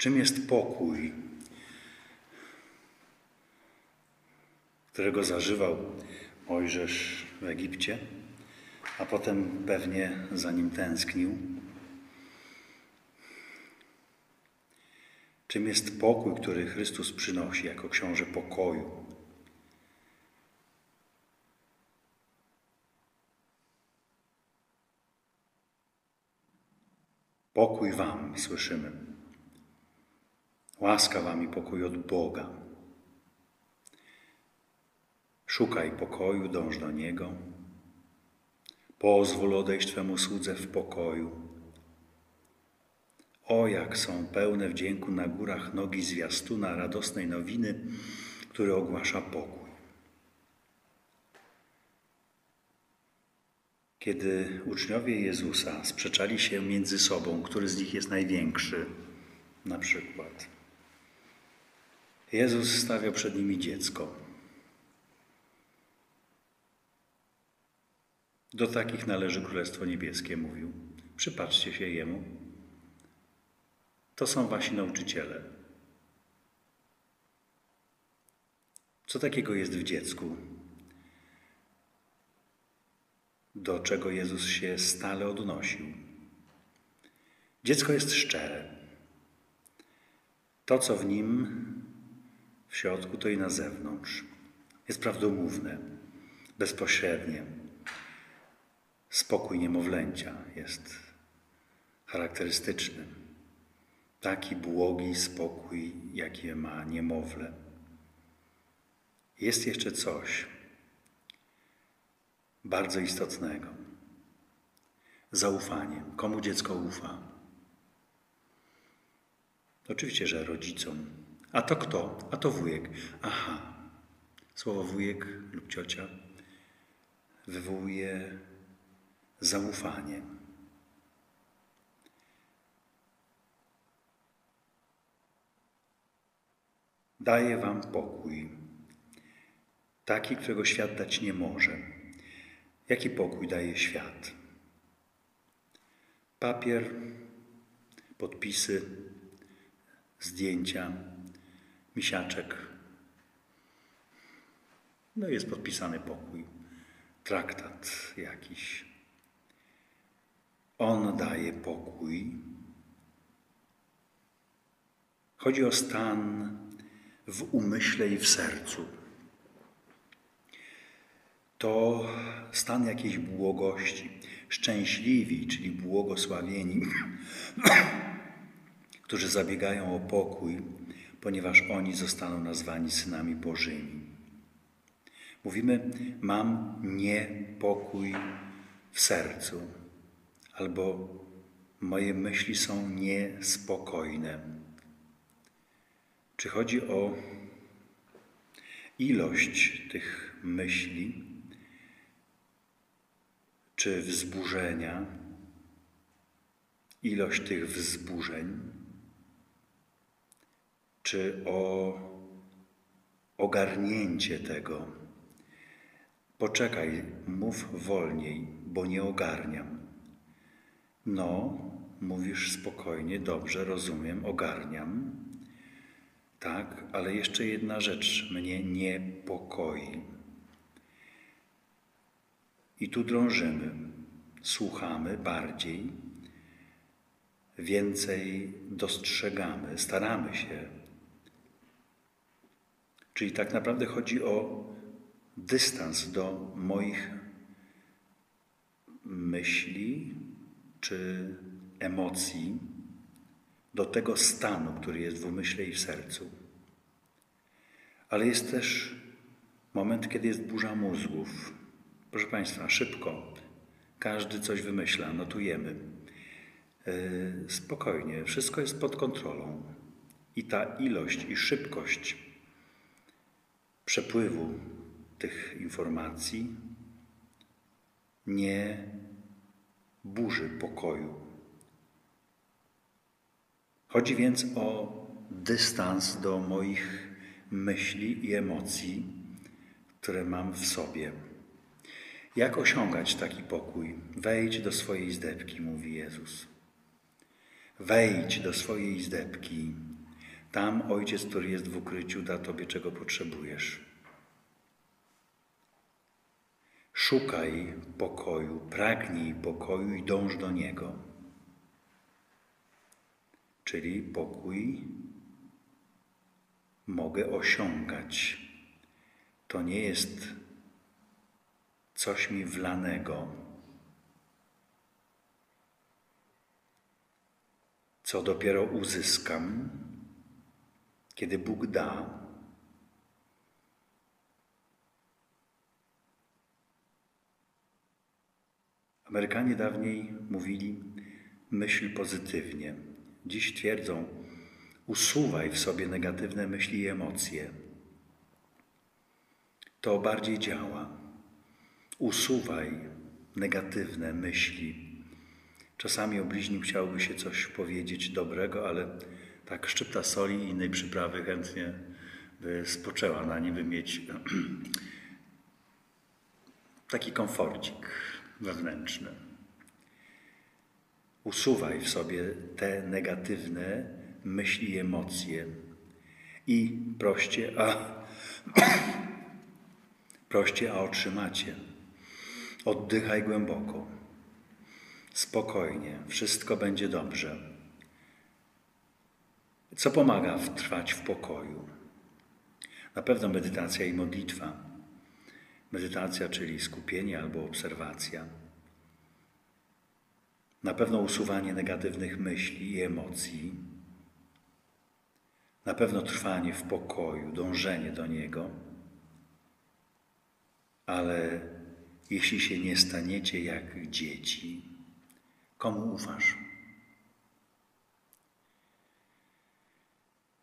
Czym jest pokój, którego zażywał Mojżesz w Egipcie, a potem pewnie za nim tęsknił? Czym jest pokój, który Chrystus przynosi jako książę pokoju? Pokój Wam, słyszymy. Łaska Wam i pokój od Boga. Szukaj pokoju, dąż do Niego. Pozwól odejść Twemu słudze w pokoju. O, jak są pełne wdzięku na górach nogi zwiastuna radosnej nowiny, który ogłasza pokój. Kiedy uczniowie Jezusa sprzeczali się między sobą, który z nich jest największy, na przykład, Jezus stawiał przed nimi dziecko. Do takich należy Królestwo Niebieskie, mówił. Przypatrzcie się Jemu. To są wasi nauczyciele. Co takiego jest w dziecku, do czego Jezus się stale odnosił? Dziecko jest szczere. To, co w nim w środku, to i na zewnątrz. Jest prawdomówne, bezpośrednie. Spokój niemowlęcia jest charakterystyczny. Taki błogi spokój, jaki ma niemowlę. Jest jeszcze coś bardzo istotnego. Zaufanie. Komu dziecko ufa? Oczywiście, że rodzicom. A to kto? A to wujek. Aha. Słowo wujek lub ciocia wywołuje zaufanie. Daję wam pokój, taki, którego świat dać nie może. Jaki pokój daje świat? Papier, podpisy, zdjęcia, misiaczek. No jest podpisany pokój, traktat jakiś. On daje pokój. Chodzi o stan w umyśle i w sercu. To stan jakiejś błogości. Szczęśliwi, czyli błogosławieni, którzy zabiegają o pokój, ponieważ oni zostaną nazwani synami Bożymi. Mówimy, mam niepokój w sercu, albo moje myśli są niespokojne. Czy chodzi o ilość tych myśli, czy wzburzenia, ilość tych wzburzeń, czy o ogarnięcie tego? Poczekaj, mów wolniej, bo nie ogarniam. No, mówisz spokojnie, dobrze, rozumiem, ogarniam. Tak, ale jeszcze jedna rzecz mnie niepokoi. I tu drążymy, słuchamy bardziej, więcej dostrzegamy, staramy się. Czyli tak naprawdę chodzi o dystans do moich myśli czy emocji, do tego stanu, który jest w umyśle i w sercu. Ale jest też moment, kiedy jest burza mózgów. Proszę Państwa, szybko. Każdy coś wymyśla, notujemy. Yy, spokojnie, wszystko jest pod kontrolą. I ta ilość i szybkość przepływu tych informacji nie burzy pokoju Chodzi więc o dystans do moich myśli i emocji, które mam w sobie. Jak osiągać taki pokój? Wejdź do swojej izdebki, mówi Jezus. Wejdź do swojej izdebki, Tam Ojciec, który jest w ukryciu, da Tobie, czego potrzebujesz. Szukaj pokoju, pragnij pokoju i dąż do niego. Czyli pokój mogę osiągać. To nie jest coś mi wlanego, co dopiero uzyskam, kiedy Bóg da. Amerykanie dawniej mówili myśl pozytywnie. Dziś twierdzą, usuwaj w sobie negatywne myśli i emocje. To bardziej działa. Usuwaj negatywne myśli. Czasami o bliźnim chciałoby się coś powiedzieć dobrego, ale tak szczypta soli i innej przyprawy chętnie by spoczęła na nim, by mieć taki komforcik wewnętrzny. Usuwaj w sobie te negatywne myśli i emocje i proście, a proście, a otrzymacie. Oddychaj głęboko. Spokojnie, wszystko będzie dobrze. Co pomaga trwać w pokoju? Na pewno medytacja i modlitwa. Medytacja, czyli skupienie albo obserwacja. Na pewno usuwanie negatywnych myśli i emocji. Na pewno trwanie w pokoju, dążenie do niego. Ale jeśli się nie staniecie jak dzieci, komu ufasz?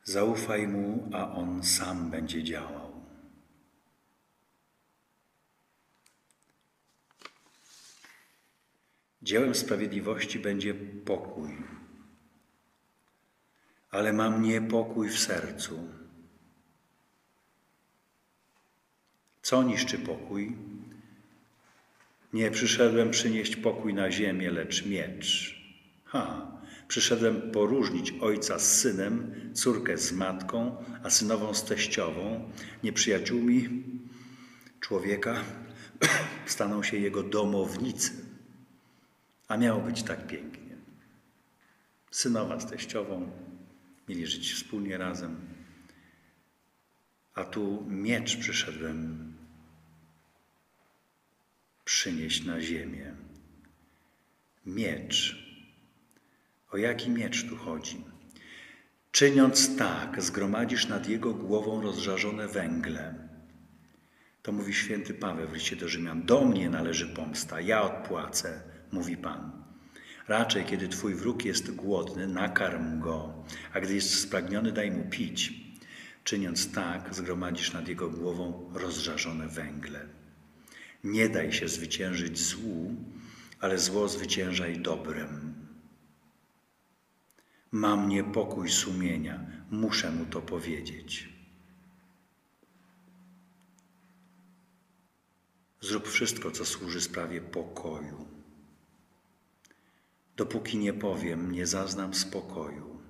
Zaufaj mu, a on sam będzie działał. Dziełem sprawiedliwości będzie pokój, ale mam niepokój w sercu. Co niszczy pokój? Nie przyszedłem przynieść pokój na ziemię, lecz miecz. Ha, przyszedłem poróżnić ojca z synem, córkę z matką, a synową z teściową. Nieprzyjaciółmi człowieka staną się jego domownicy. A miało być tak pięknie. Synowa z teściową mieli żyć wspólnie razem. A tu miecz przyszedłem przynieść na ziemię. Miecz. O jaki miecz tu chodzi? Czyniąc tak, zgromadzisz nad jego głową rozżarzone węgle. To mówi święty Paweł w liście do Rzymian. Do mnie należy pomsta, ja odpłacę mówi Pan. Raczej, kiedy Twój wróg jest głodny, nakarm go, a gdy jest spragniony, daj mu pić. Czyniąc tak, zgromadzisz nad jego głową rozżarzone węgle. Nie daj się zwyciężyć złu, ale zło zwyciężaj dobrem. Mam niepokój sumienia, muszę mu to powiedzieć. Zrób wszystko, co służy sprawie pokoju. Dopóki nie powiem, nie zaznam spokoju.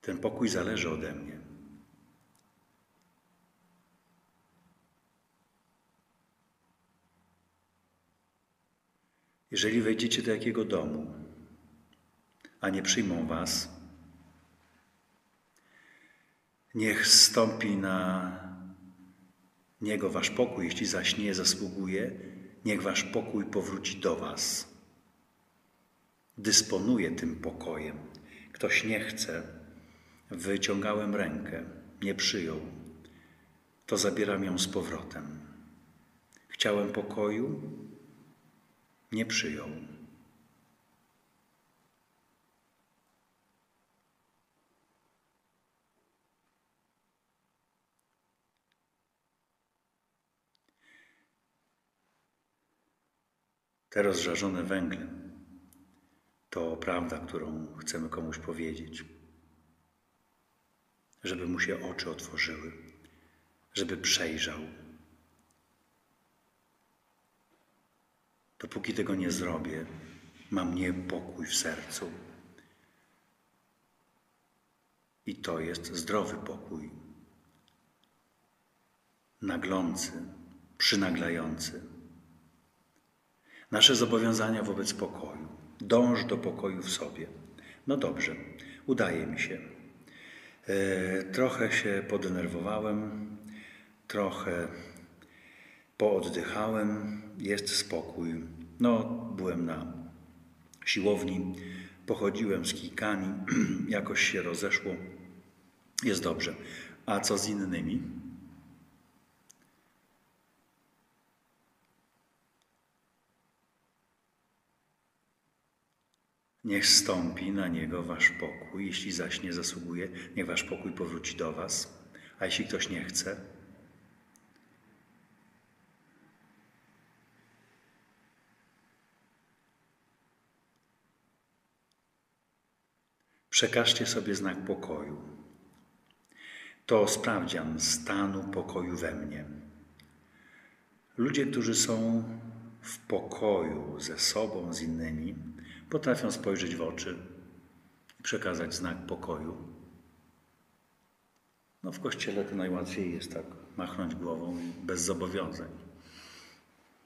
Ten pokój zależy ode mnie. Jeżeli wejdziecie do jakiego domu, a nie przyjmą was, niech stąpi na niego wasz pokój, jeśli zaś nie zasługuje, niech wasz pokój powróci do was. Dysponuję tym pokojem. Ktoś nie chce, wyciągałem rękę, nie przyjął, to zabieram ją z powrotem. Chciałem pokoju, nie przyjął. Te rozżarzone węglem to prawda, którą chcemy komuś powiedzieć, żeby mu się oczy otworzyły, żeby przejrzał. Dopóki tego nie zrobię, mam niepokój w sercu. I to jest zdrowy pokój. Naglący, przynaglający. Nasze zobowiązania wobec pokoju. Dąż do pokoju w sobie. No dobrze, udaje mi się. E, trochę się podenerwowałem, trochę pooddychałem, jest spokój. No, byłem na siłowni, pochodziłem z kijkami, jakoś się rozeszło, jest dobrze. A co z innymi? Niech stąpi na niego wasz pokój, jeśli zaś nie zasługuje, niech wasz pokój powróci do was. A jeśli ktoś nie chce, Przekażcie sobie znak pokoju. To sprawdzian stanu pokoju we mnie. Ludzie, którzy są w pokoju ze sobą, z innymi, potrafią spojrzeć w oczy i przekazać znak pokoju. No w kościele to najłatwiej jest tak machnąć głową bez zobowiązań.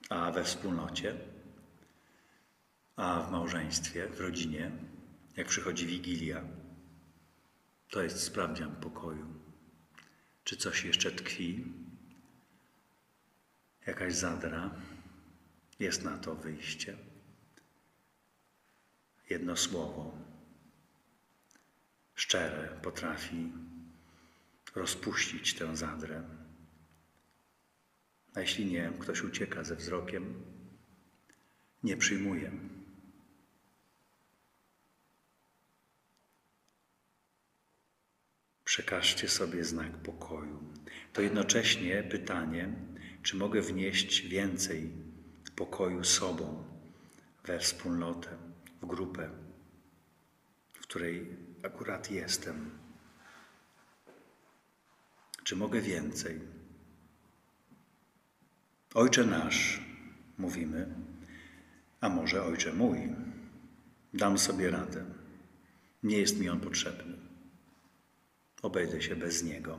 A we wspólnocie, a w małżeństwie, w rodzinie, jak przychodzi Wigilia, to jest sprawdzian pokoju. Czy coś jeszcze tkwi? Jakaś zadra? Jest na to wyjście. Jedno słowo szczere potrafi rozpuścić tę zadrę. A jeśli nie, ktoś ucieka ze wzrokiem, nie przyjmuje. Przekażcie sobie znak pokoju. To jednocześnie pytanie, czy mogę wnieść więcej pokoju sobą we wspólnotę, w grupę, w której akurat jestem. Czy mogę więcej? Ojcze nasz, mówimy, a może Ojcze mój, dam sobie radę. Nie jest mi on potrzebny. Obejdę się bez niego.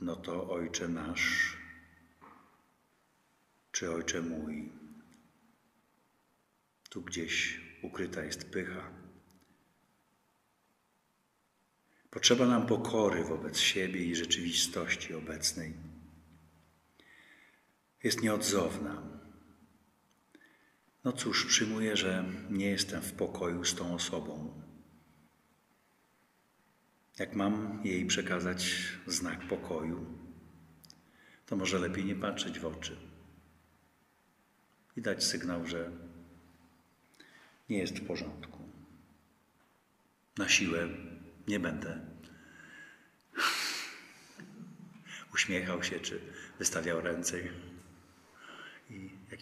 No to Ojcze nasz, czy Ojcze mój, tu gdzieś ukryta jest pycha. Potrzeba nam pokory wobec siebie i rzeczywistości obecnej. Jest nieodzowna. No cóż, przyjmuję, że nie jestem w pokoju z tą osobą. Jak mam jej przekazać znak pokoju, to może lepiej nie patrzeć w oczy i dać sygnał, że nie jest w porządku. Na siłę nie będę uśmiechał się czy wystawiał ręce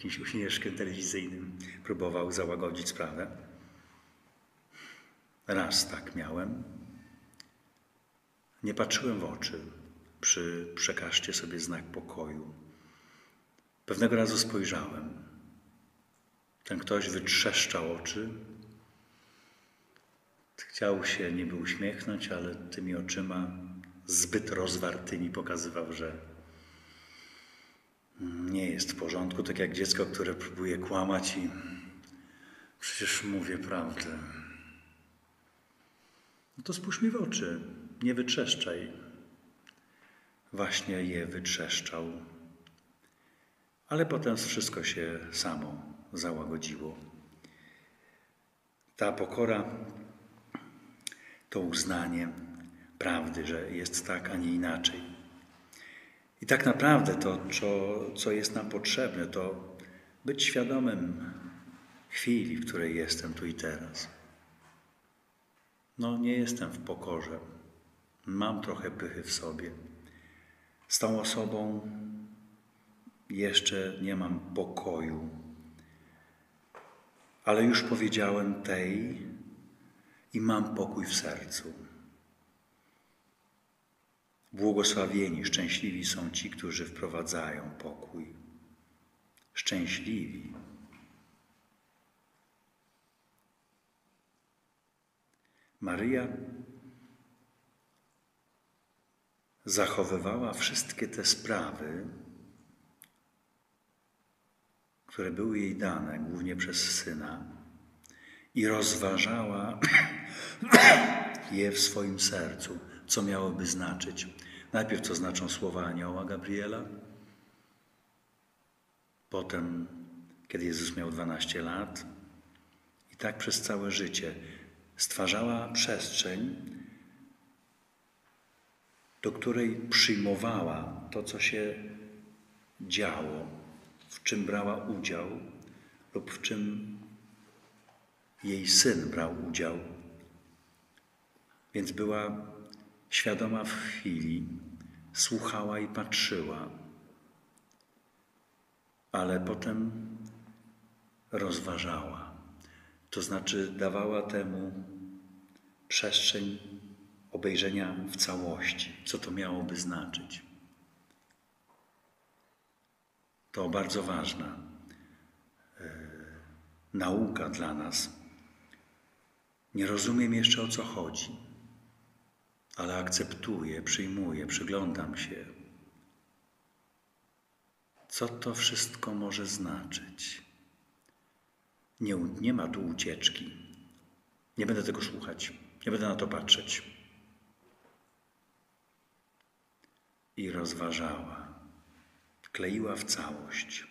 jakimś uśmieszkiem telewizyjnym próbował załagodzić sprawę. Raz tak miałem. Nie patrzyłem w oczy przy przekażcie sobie znak pokoju. Pewnego razu spojrzałem. Ten ktoś wytrzeszczał oczy. Chciał się niby uśmiechnąć, ale tymi oczyma zbyt rozwartymi pokazywał, że nie jest w porządku, tak jak dziecko, które próbuje kłamać i przecież mówię prawdę. No to spójrz mi w oczy, nie wytrzeszczaj. Właśnie je wytrzeszczał. Ale potem wszystko się samo załagodziło. Ta pokora to uznanie prawdy, że jest tak, a nie inaczej. I tak naprawdę to, co, co jest nam potrzebne, to być świadomym chwili, w której jestem tu i teraz. No, nie jestem w pokorze. Mam trochę pychy w sobie. Z tą osobą jeszcze nie mam pokoju, ale już powiedziałem tej i mam pokój w sercu. Błogosławieni, szczęśliwi są ci, którzy wprowadzają pokój. szczęśliwi. Maryja zachowywała wszystkie te sprawy, które były jej dane, głównie przez syna, i rozważała je w swoim sercu, co miałoby znaczyć. Najpierw co znaczą słowa anioła Gabriela, potem, kiedy Jezus miał 12 lat, i tak przez całe życie stwarzała przestrzeń, do której przyjmowała to, co się działo, w czym brała udział lub w czym jej syn brał udział. Więc była świadoma w chwili, słuchała i patrzyła, ale potem rozważała. To znaczy dawała temu przestrzeń obejrzenia w całości, co to miałoby znaczyć. To bardzo ważna e, nauka dla nas. Nie rozumiem jeszcze o co chodzi, ale akceptuję, przyjmuję, przyglądam się. Co to wszystko może znaczyć? Nie, nie ma tu ucieczki. Nie będę tego słuchać, nie będę na to patrzeć. I rozważała, kleiła w całość.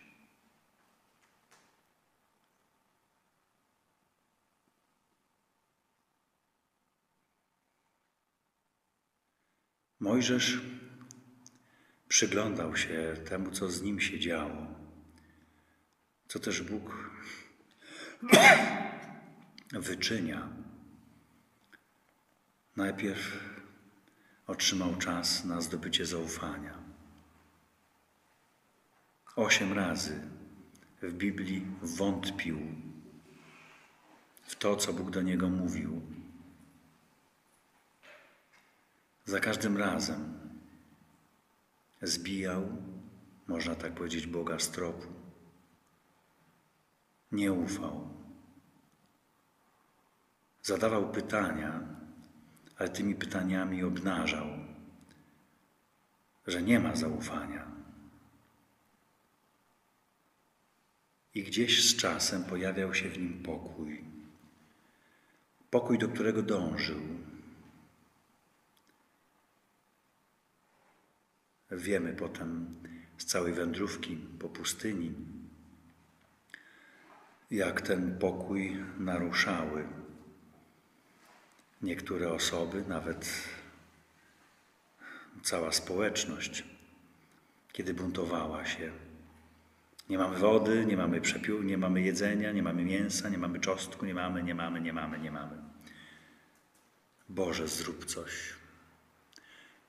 Mojżesz przyglądał się temu, co z nim się działo, co też Bóg wyczynia. Najpierw otrzymał czas na zdobycie zaufania. Osiem razy w Biblii wątpił w to, co Bóg do niego mówił. Za każdym razem zbijał, można tak powiedzieć, Boga z tropu. Nie ufał. Zadawał pytania, ale tymi pytaniami obnażał, że nie ma zaufania. I gdzieś z czasem pojawiał się w nim pokój. Pokój, do którego dążył. Wiemy potem z całej wędrówki po pustyni, jak ten pokój naruszały niektóre osoby, nawet cała społeczność, kiedy buntowała się. Nie mamy wody, nie mamy przepiór, nie mamy jedzenia, nie mamy mięsa, nie mamy czosnku, nie mamy, nie mamy, nie mamy, nie mamy. Boże, zrób coś.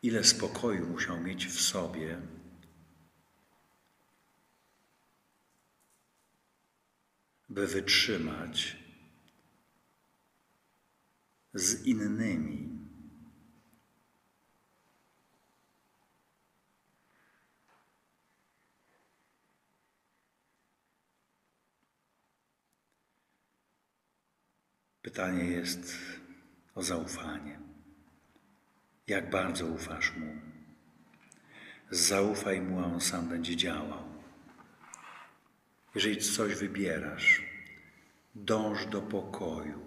Ile spokoju musiał mieć w sobie, by wytrzymać z innymi. Pytanie jest o zaufanie. Jak bardzo ufasz mu? Zaufaj mu, a on sam będzie działał. Jeżeli coś wybierasz, dąż do pokoju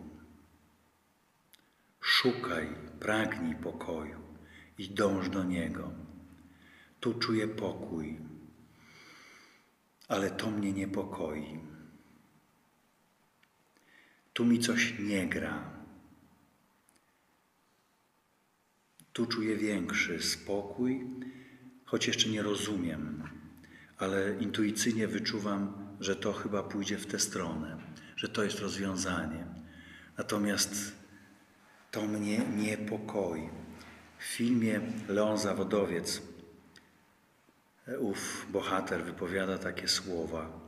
Szukaj, pragnij pokoju i dąż do niego. Tu czuję pokój, ale to mnie niepokoi. Tu mi coś nie gra. Tu czuję większy spokój, choć jeszcze nie rozumiem, ale intuicyjnie wyczuwam, że to chyba pójdzie w tę stronę, że to jest rozwiązanie. Natomiast to mnie niepokoi. W filmie Leon Zawodowiec ów bohater wypowiada takie słowa.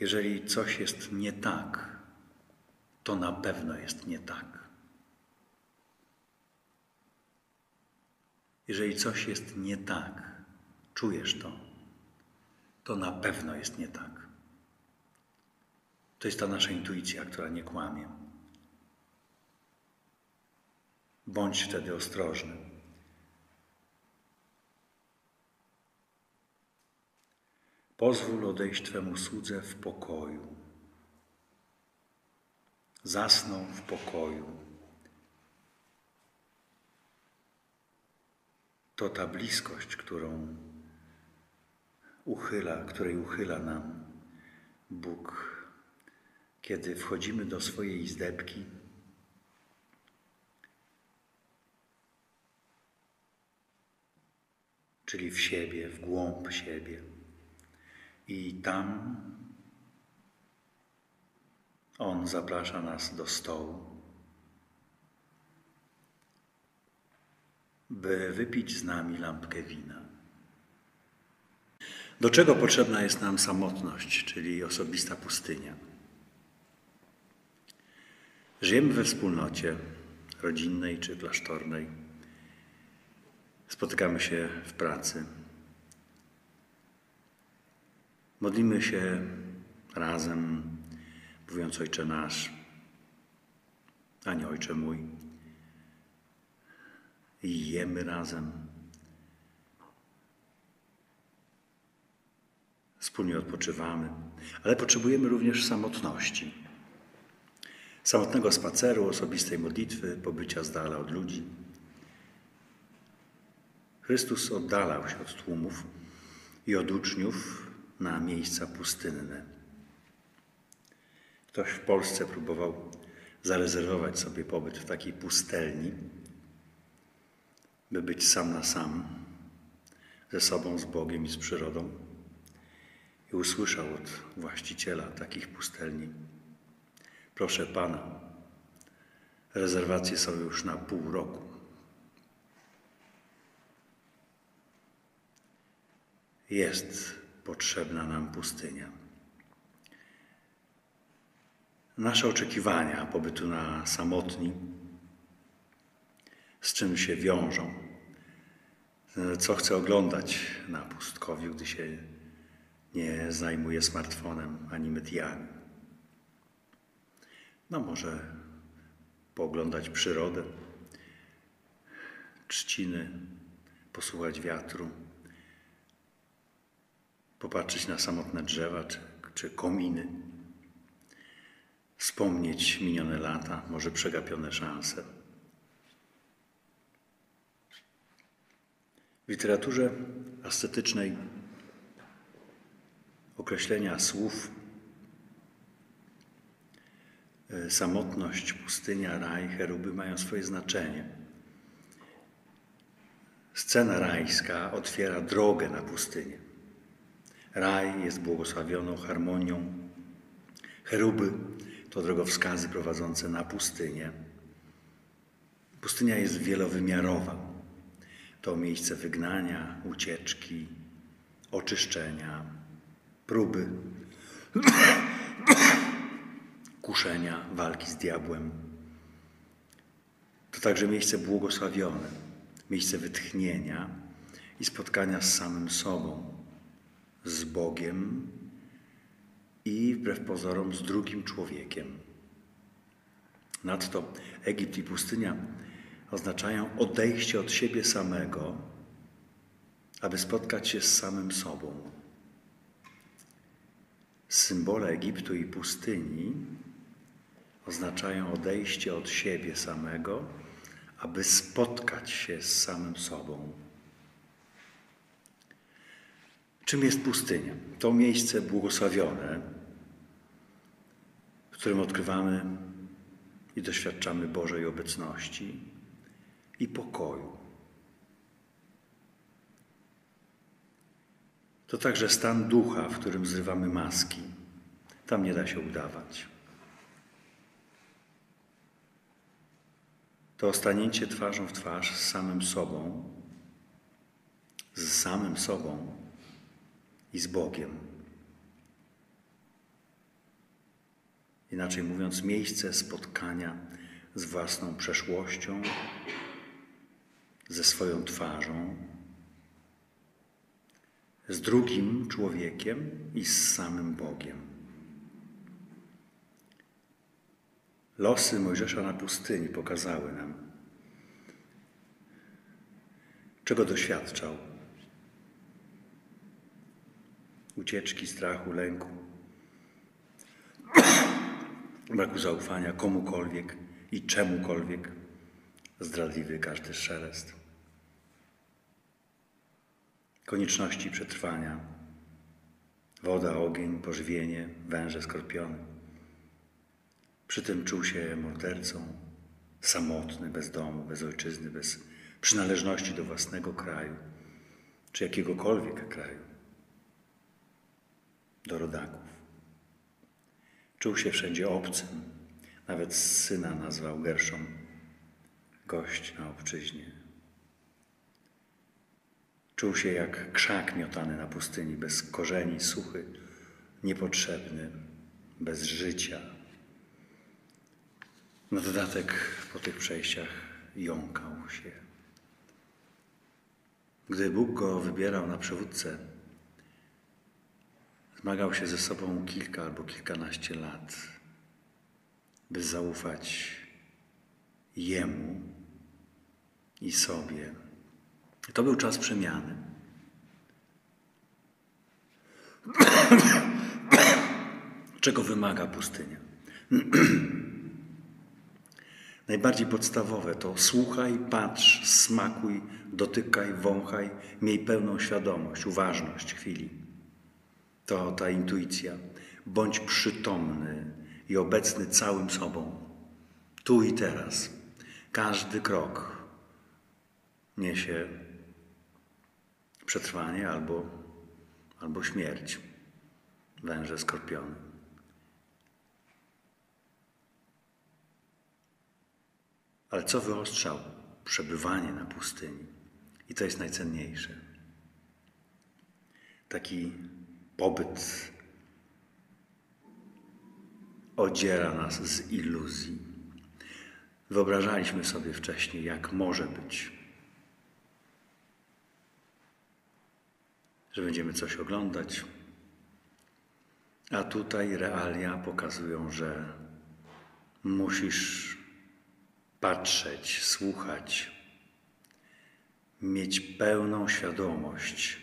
Jeżeli coś jest nie tak, to na pewno jest nie tak. Jeżeli coś jest nie tak, czujesz to, to na pewno jest nie tak. To jest ta nasza intuicja, która nie kłamie. Bądź wtedy ostrożny. Pozwól odejść Twemu słudze w pokoju. Zasnął w pokoju. To ta bliskość, którą uchyla, której uchyla nam Bóg, kiedy wchodzimy do swojej izdebki. Czyli w siebie, w głąb siebie. I tam On zaprasza nas do stołu, by wypić z nami lampkę wina. Do czego potrzebna jest nam samotność, czyli osobista pustynia? Żyjemy we wspólnocie rodzinnej czy klasztornej. Spotykamy się w pracy. Modlimy się razem, mówiąc Ojcze Nasz, a nie Ojcze mój. I jemy razem. Wspólnie odpoczywamy, ale potrzebujemy również samotności. Samotnego spaceru, osobistej modlitwy, pobycia z dala od ludzi. Chrystus oddalał się od tłumów i od uczniów na miejsca pustynne. Ktoś w Polsce próbował zarezerwować sobie pobyt w takiej pustelni, by być sam na sam ze sobą, z Bogiem i z przyrodą. I usłyszał od właściciela takich pustelni: Proszę pana, rezerwacje są już na pół roku. Jest potrzebna nam pustynia. Nasze oczekiwania pobytu na samotni, z czym się wiążą, co chcę oglądać na pustkowiu, gdy się nie zajmuję smartfonem ani mediami. No może pooglądać przyrodę, trzciny, posłuchać wiatru, popatrzeć na samotne drzewa czy, czy kominy, wspomnieć minione lata, może przegapione szanse. W literaturze ascetycznej określenia słów e, samotność, pustynia, raj, cheruby mają swoje znaczenie. Scena rajska otwiera drogę na pustynię. Raj jest błogosławioną harmonią. Cheruby to drogowskazy prowadzące na pustynię. Pustynia jest wielowymiarowa. To miejsce wygnania, ucieczki, oczyszczenia, próby, kuszenia, walki z diabłem. To także miejsce błogosławione, miejsce wytchnienia i spotkania z samym sobą, z Bogiem i wbrew pozorom z drugim człowiekiem. Nadto Egipt i pustynia oznaczają odejście od siebie samego, aby spotkać się z samym sobą. Symbole Egiptu i pustyni oznaczają odejście od siebie samego, aby spotkać się z samym sobą. Czym jest pustynia? To miejsce błogosławione, w którym odkrywamy i doświadczamy Bożej obecności i pokoju. To także stan ducha, w którym zrywamy maski. Tam nie da się udawać. To stanięcie twarzą w twarz z samym sobą, z samym sobą i z Bogiem. Inaczej mówiąc, miejsce spotkania z własną przeszłością, ze swoją twarzą, z drugim człowiekiem i z samym Bogiem. Losy Mojżesza na pustyni pokazały nam, czego doświadczał. Ucieczki, strachu, lęku, braku zaufania komukolwiek i czemukolwiek, zdradliwy każdy szelest, konieczności przetrwania, woda, ogień, pożywienie, węże, skorpiony. Przy tym czuł się mordercą, samotny, bez domu, bez ojczyzny, bez przynależności do własnego kraju, czy jakiegokolwiek kraju, do rodaków. Czuł się wszędzie obcym, nawet syna nazwał Gerszom gość na obczyźnie. Czuł się jak krzak miotany na pustyni, bez korzeni, suchy, niepotrzebny, bez życia. Na dodatek po tych przejściach jąkał się. Gdy Bóg go wybierał na przywódcę, zmagał się ze sobą kilka albo kilkanaście lat, by zaufać Jemu i sobie. To był czas przemiany. Czego wymaga pustynia? Najbardziej podstawowe to słuchaj, patrz, smakuj, dotykaj, wąchaj, miej pełną świadomość, uważność chwili. To ta intuicja. Bądź przytomny i obecny całym sobą, tu i teraz. Każdy krok niesie przetrwanie albo, albo śmierć. Węże, skorpiony. Ale co wyostrzał? Przebywanie na pustyni. I to jest najcenniejsze. Taki pobyt odziera nas z iluzji. Wyobrażaliśmy sobie wcześniej, jak może być. Że będziemy coś oglądać, a tutaj realia pokazują, że musisz patrzeć, słuchać, mieć pełną świadomość,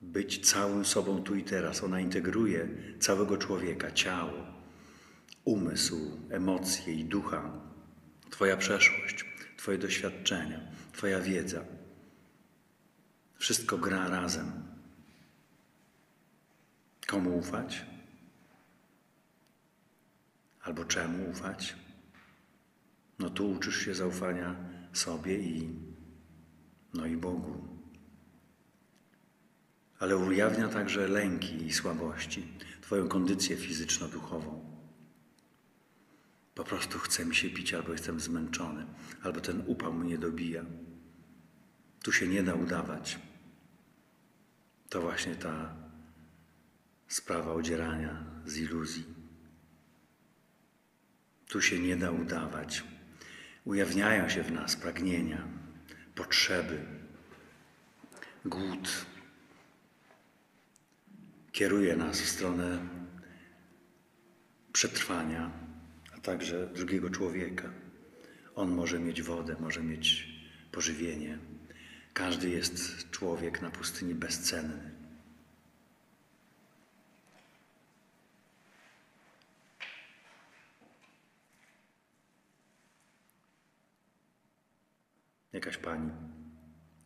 być całym sobą tu i teraz. Ona integruje całego człowieka, ciało, umysł, emocje i ducha, Twoja przeszłość, Twoje doświadczenia, Twoja wiedza. Wszystko gra razem. Komu ufać? Albo czemu ufać? No tu uczysz się zaufania sobie i no i Bogu. Ale ujawnia także lęki i słabości, Twoją kondycję fizyczno-duchową. Po prostu chce mi się pić, albo jestem zmęczony, albo ten upał mnie dobija. Tu się nie da udawać. To właśnie ta sprawa odzierania z iluzji. Tu się nie da udawać. Ujawniają się w nas pragnienia, potrzeby, głód. Kieruje nas w stronę przetrwania, a także drugiego człowieka. On może mieć wodę, może mieć pożywienie. Każdy jest człowiek na pustyni bezcenny. Jakaś pani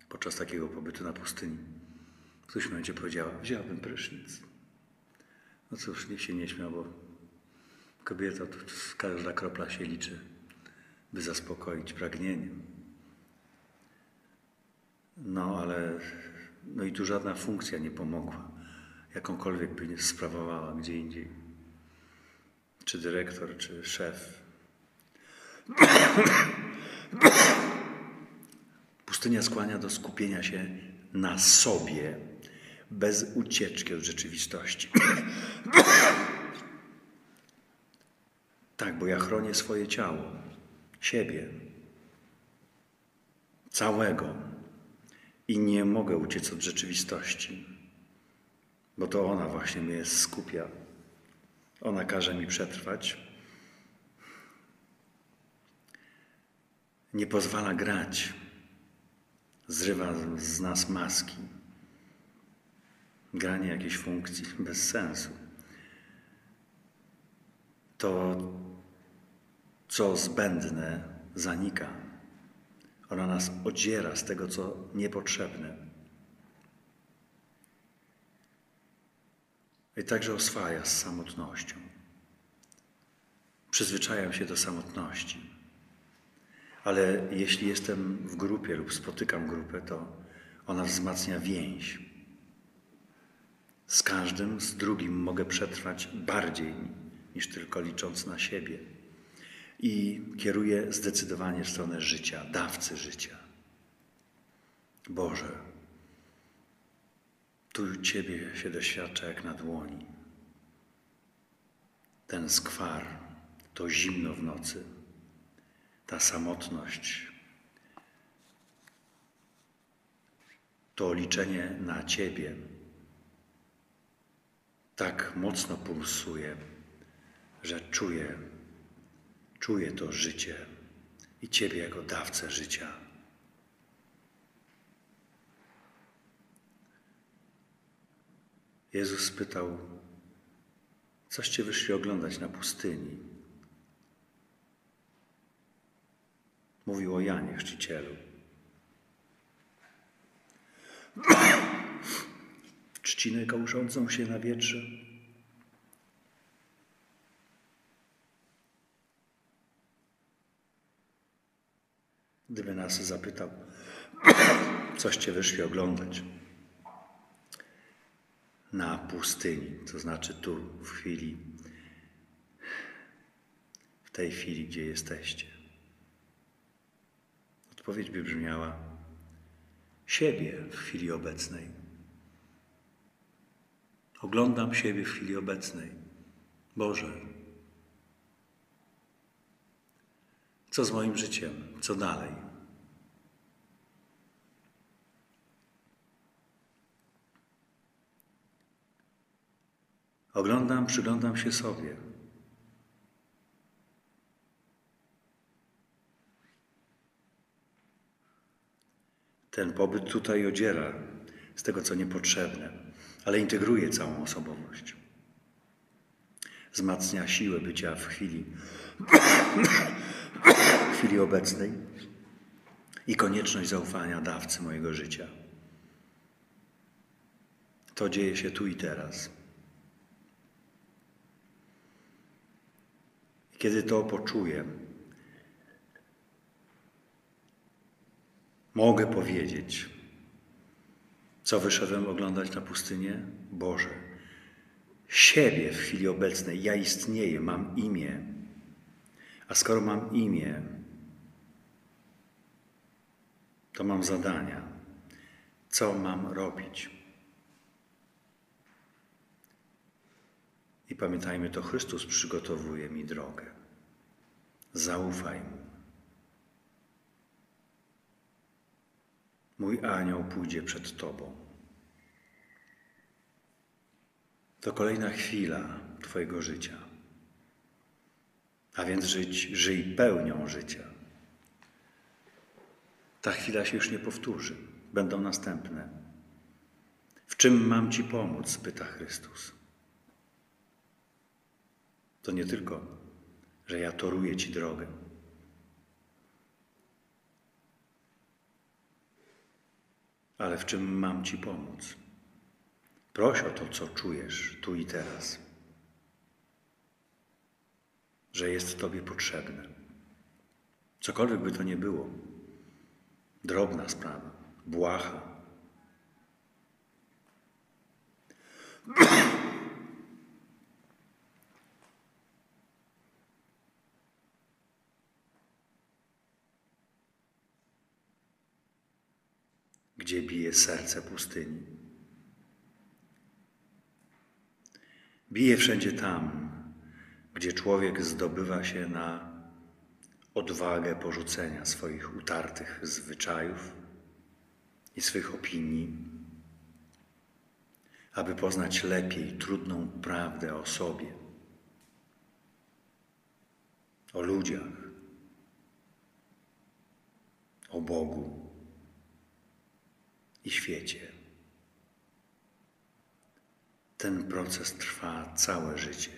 podczas takiego pobytu na pustyni w którymś momencie powiedziała, wzięłabym prysznic. No cóż, niech się nie śmiał, bo kobieta, to każda kropla się liczy, by zaspokoić pragnienie. No ale, no i tu żadna funkcja nie pomogła, jakąkolwiek by nie sprawowała gdzie indziej. Czy dyrektor, czy szef. Pustynia skłania do skupienia się na sobie, bez ucieczki od rzeczywistości. tak, bo ja chronię swoje ciało, siebie, całego i nie mogę uciec od rzeczywistości, bo to ona właśnie mnie skupia. Ona każe mi przetrwać. Nie pozwala grać, zrywa z nas maski. Granie jakiejś funkcji bez sensu. To, co zbędne, zanika. Ona nas odziera z tego, co niepotrzebne. I także oswaja z samotnością. Przyzwyczajam się do samotności. Ale jeśli jestem w grupie lub spotykam grupę, to ona wzmacnia więź. Z każdym, z drugim mogę przetrwać bardziej niż tylko licząc na siebie i kieruje zdecydowanie w stronę życia, dawcy życia. Boże, tu Ciebie się doświadcza jak na dłoni. Ten skwar, to zimno w nocy, ta samotność, to liczenie na Ciebie tak mocno pulsuje, że czuję, Czuję to życie i Ciebie jako dawcę życia. Jezus spytał, coście wyszli oglądać na pustyni? Mówił o Janie Chrzcicielu. Trzcinę kołyszącą się na wietrze Gdyby nas zapytał, coście wyszli oglądać na pustyni, to znaczy tu, w chwili, w tej chwili, gdzie jesteście. Odpowiedź by brzmiała: siebie w chwili obecnej. Oglądam siebie w chwili obecnej. Boże, Co z moim życiem? Co dalej? Oglądam, przyglądam się sobie. Ten pobyt tutaj odziera z tego, co niepotrzebne, ale integruje całą osobowość. Wzmacnia siłę bycia w chwili w chwili obecnej i konieczność zaufania dawcy mojego życia. To dzieje się tu i teraz. Kiedy to poczuję, mogę powiedzieć, co wyszedłem oglądać na pustynię? Boże, siebie w chwili obecnej. Ja istnieję, mam imię. A skoro mam imię, to mam zadania. Co mam robić? I pamiętajmy, to Chrystus przygotowuje mi drogę. Zaufaj Mu. Mój anioł pójdzie przed Tobą. To kolejna chwila Twojego życia. A więc żyć, żyj pełnią życia. Ta chwila się już nie powtórzy, będą następne. W czym mam Ci pomóc? pyta Chrystus. To nie tylko, że ja toruję Ci drogę. Ale w czym mam Ci pomóc? Proś o to, co czujesz tu i teraz, że jest Tobie potrzebne. Cokolwiek by to nie było. Drobna sprawa, błaha. Gdzie bije serce pustyni? Bije wszędzie tam, gdzie człowiek zdobywa się na odwagę porzucenia swoich utartych zwyczajów, i swych opinii, aby poznać lepiej trudną prawdę o sobie, o ludziach, o Bogu i świecie. Ten proces trwa całe życie.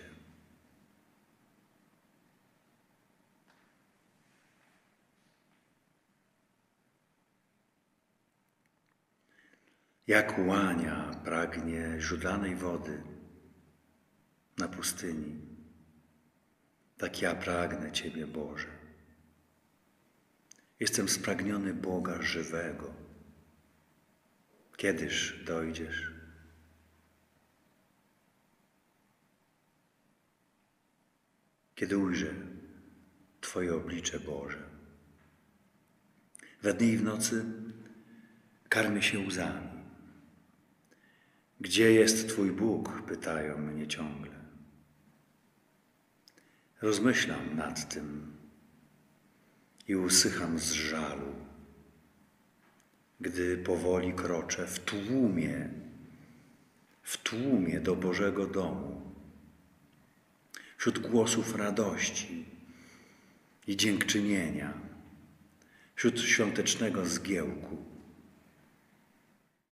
Jak łania pragnie źródlanej wody na pustyni, tak ja pragnę Ciebie, Boże. Jestem spragniony Boga żywego. Kiedyż dojdziesz? Kiedy ujrzę Twoje oblicze Boże. We dnie i w nocy karmię się łzami. Gdzie jest Twój Bóg? pytają mnie ciągle. Rozmyślam nad tym i usycham z żalu, gdy powoli kroczę w tłumie, w tłumie do Bożego domu, wśród głosów radości i dziękczynienia, wśród świątecznego zgiełku